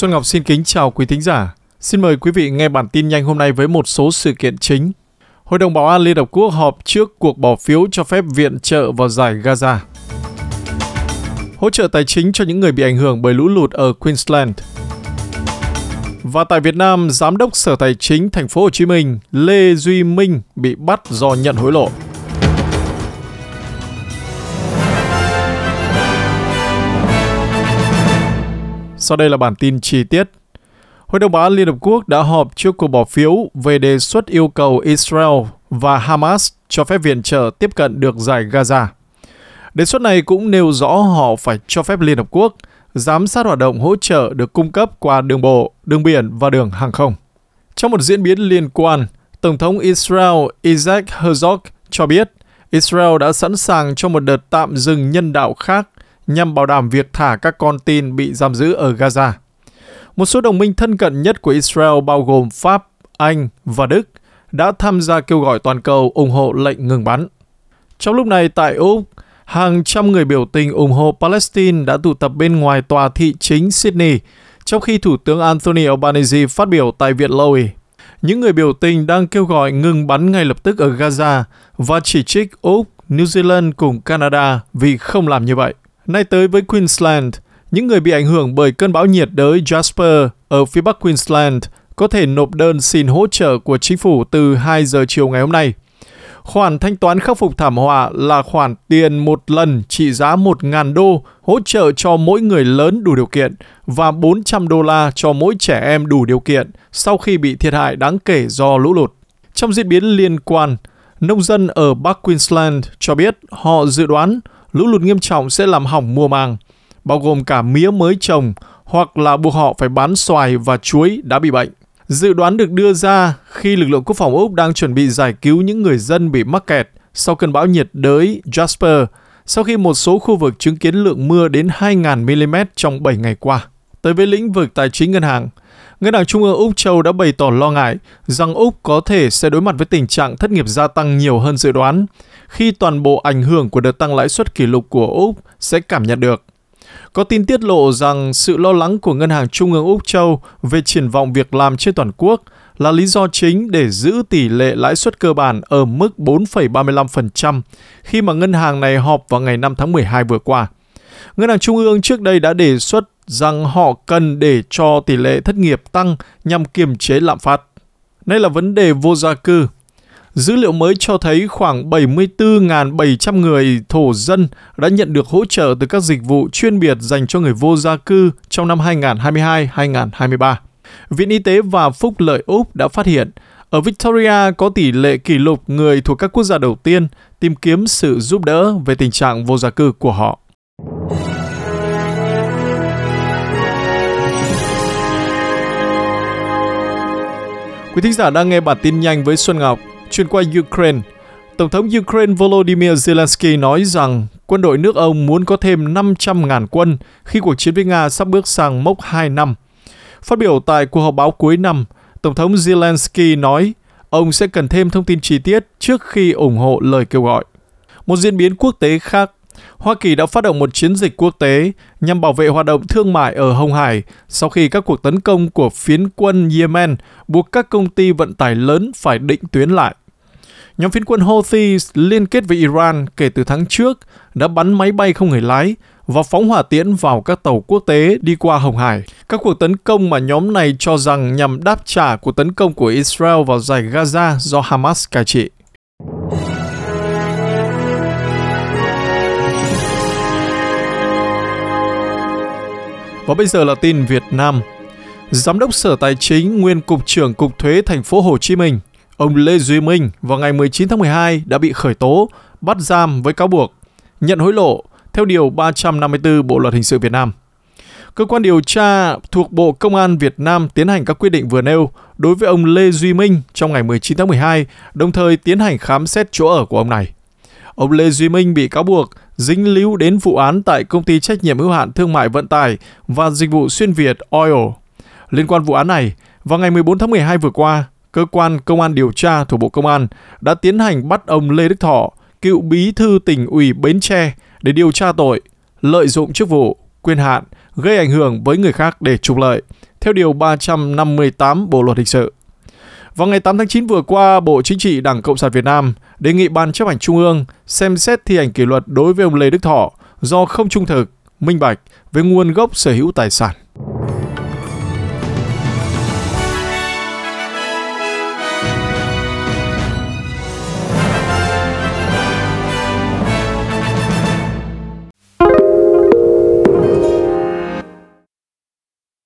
Xuân Ngọc xin kính chào quý thính giả. Xin mời quý vị nghe bản tin nhanh hôm nay với một số sự kiện chính. Hội đồng Bảo an Liên Hợp Quốc họp trước cuộc bỏ phiếu cho phép viện trợ vào giải Gaza. Hỗ trợ tài chính cho những người bị ảnh hưởng bởi lũ lụt ở Queensland. Và tại Việt Nam, Giám đốc Sở Tài chính Thành phố Hồ Chí Minh Lê Duy Minh bị bắt do nhận hối lộ. Sau đây là bản tin chi tiết. Hội đồng Bảo an Liên Hợp Quốc đã họp trước cuộc bỏ phiếu về đề xuất yêu cầu Israel và Hamas cho phép viện trợ tiếp cận được giải Gaza. Đề xuất này cũng nêu rõ họ phải cho phép Liên Hợp Quốc giám sát hoạt động hỗ trợ được cung cấp qua đường bộ, đường biển và đường hàng không. Trong một diễn biến liên quan, Tổng thống Israel Isaac Herzog cho biết Israel đã sẵn sàng cho một đợt tạm dừng nhân đạo khác nhằm bảo đảm việc thả các con tin bị giam giữ ở Gaza. Một số đồng minh thân cận nhất của Israel bao gồm Pháp, Anh và Đức đã tham gia kêu gọi toàn cầu ủng hộ lệnh ngừng bắn. Trong lúc này tại Úc, hàng trăm người biểu tình ủng hộ Palestine đã tụ tập bên ngoài tòa thị chính Sydney, trong khi Thủ tướng Anthony Albanese phát biểu tại Viện Lowy. Những người biểu tình đang kêu gọi ngừng bắn ngay lập tức ở Gaza và chỉ trích Úc, New Zealand cùng Canada vì không làm như vậy. Nay tới với Queensland, những người bị ảnh hưởng bởi cơn bão nhiệt đới Jasper ở phía bắc Queensland có thể nộp đơn xin hỗ trợ của chính phủ từ 2 giờ chiều ngày hôm nay. Khoản thanh toán khắc phục thảm họa là khoản tiền một lần trị giá 1.000 đô hỗ trợ cho mỗi người lớn đủ điều kiện và 400 đô la cho mỗi trẻ em đủ điều kiện sau khi bị thiệt hại đáng kể do lũ lụt. Trong diễn biến liên quan, nông dân ở Bắc Queensland cho biết họ dự đoán lũ lụt nghiêm trọng sẽ làm hỏng mùa màng, bao gồm cả mía mới trồng hoặc là buộc họ phải bán xoài và chuối đã bị bệnh. Dự đoán được đưa ra khi lực lượng quốc phòng Úc đang chuẩn bị giải cứu những người dân bị mắc kẹt sau cơn bão nhiệt đới Jasper, sau khi một số khu vực chứng kiến lượng mưa đến 2.000 mm trong 7 ngày qua. Tới với lĩnh vực tài chính ngân hàng, Ngân hàng Trung ương Úc Châu đã bày tỏ lo ngại rằng Úc có thể sẽ đối mặt với tình trạng thất nghiệp gia tăng nhiều hơn dự đoán, khi toàn bộ ảnh hưởng của đợt tăng lãi suất kỷ lục của Úc sẽ cảm nhận được. Có tin tiết lộ rằng sự lo lắng của Ngân hàng Trung ương Úc Châu về triển vọng việc làm trên toàn quốc là lý do chính để giữ tỷ lệ lãi suất cơ bản ở mức 4,35% khi mà ngân hàng này họp vào ngày 5 tháng 12 vừa qua. Ngân hàng Trung ương trước đây đã đề xuất rằng họ cần để cho tỷ lệ thất nghiệp tăng nhằm kiềm chế lạm phát. Đây là vấn đề vô gia cư. Dữ liệu mới cho thấy khoảng 74.700 người thổ dân đã nhận được hỗ trợ từ các dịch vụ chuyên biệt dành cho người vô gia cư trong năm 2022-2023. Viện Y tế và Phúc lợi Úc đã phát hiện, ở Victoria có tỷ lệ kỷ lục người thuộc các quốc gia đầu tiên tìm kiếm sự giúp đỡ về tình trạng vô gia cư của họ. Quý thính giả đang nghe bản tin nhanh với Xuân Ngọc. chuyên qua Ukraine, Tổng thống Ukraine Volodymyr Zelensky nói rằng quân đội nước ông muốn có thêm 500.000 quân khi cuộc chiến với Nga sắp bước sang mốc 2 năm. Phát biểu tại cuộc họp báo cuối năm, Tổng thống Zelensky nói ông sẽ cần thêm thông tin chi tiết trước khi ủng hộ lời kêu gọi. Một diễn biến quốc tế khác, Hoa Kỳ đã phát động một chiến dịch quốc tế nhằm bảo vệ hoạt động thương mại ở Hồng Hải sau khi các cuộc tấn công của phiến quân Yemen buộc các công ty vận tải lớn phải định tuyến lại. Nhóm phiến quân Houthi liên kết với Iran kể từ tháng trước đã bắn máy bay không người lái và phóng hỏa tiễn vào các tàu quốc tế đi qua Hồng Hải. Các cuộc tấn công mà nhóm này cho rằng nhằm đáp trả cuộc tấn công của Israel vào giải Gaza do Hamas cai trị. Và bây giờ là tin Việt Nam. Giám đốc Sở Tài chính, nguyên cục trưởng Cục Thuế Thành phố Hồ Chí Minh, ông Lê Duy Minh vào ngày 19 tháng 12 đã bị khởi tố, bắt giam với cáo buộc nhận hối lộ theo điều 354 Bộ luật hình sự Việt Nam. Cơ quan điều tra thuộc Bộ Công an Việt Nam tiến hành các quyết định vừa nêu đối với ông Lê Duy Minh trong ngày 19 tháng 12, đồng thời tiến hành khám xét chỗ ở của ông này. Ông Lê Duy Minh bị cáo buộc dính líu đến vụ án tại công ty trách nhiệm hữu hạn thương mại vận tải và dịch vụ xuyên Việt Oil. Liên quan vụ án này, vào ngày 14 tháng 12 vừa qua, cơ quan công an điều tra thuộc Bộ Công an đã tiến hành bắt ông Lê Đức Thọ, cựu bí thư tỉnh ủy Bến Tre để điều tra tội lợi dụng chức vụ, quyền hạn, gây ảnh hưởng với người khác để trục lợi, theo Điều 358 Bộ Luật Hình sự. Vào ngày 8 tháng 9 vừa qua, Bộ Chính trị Đảng Cộng sản Việt Nam đề nghị Ban chấp hành Trung ương xem xét thi hành kỷ luật đối với ông Lê Đức Thọ do không trung thực, minh bạch về nguồn gốc sở hữu tài sản.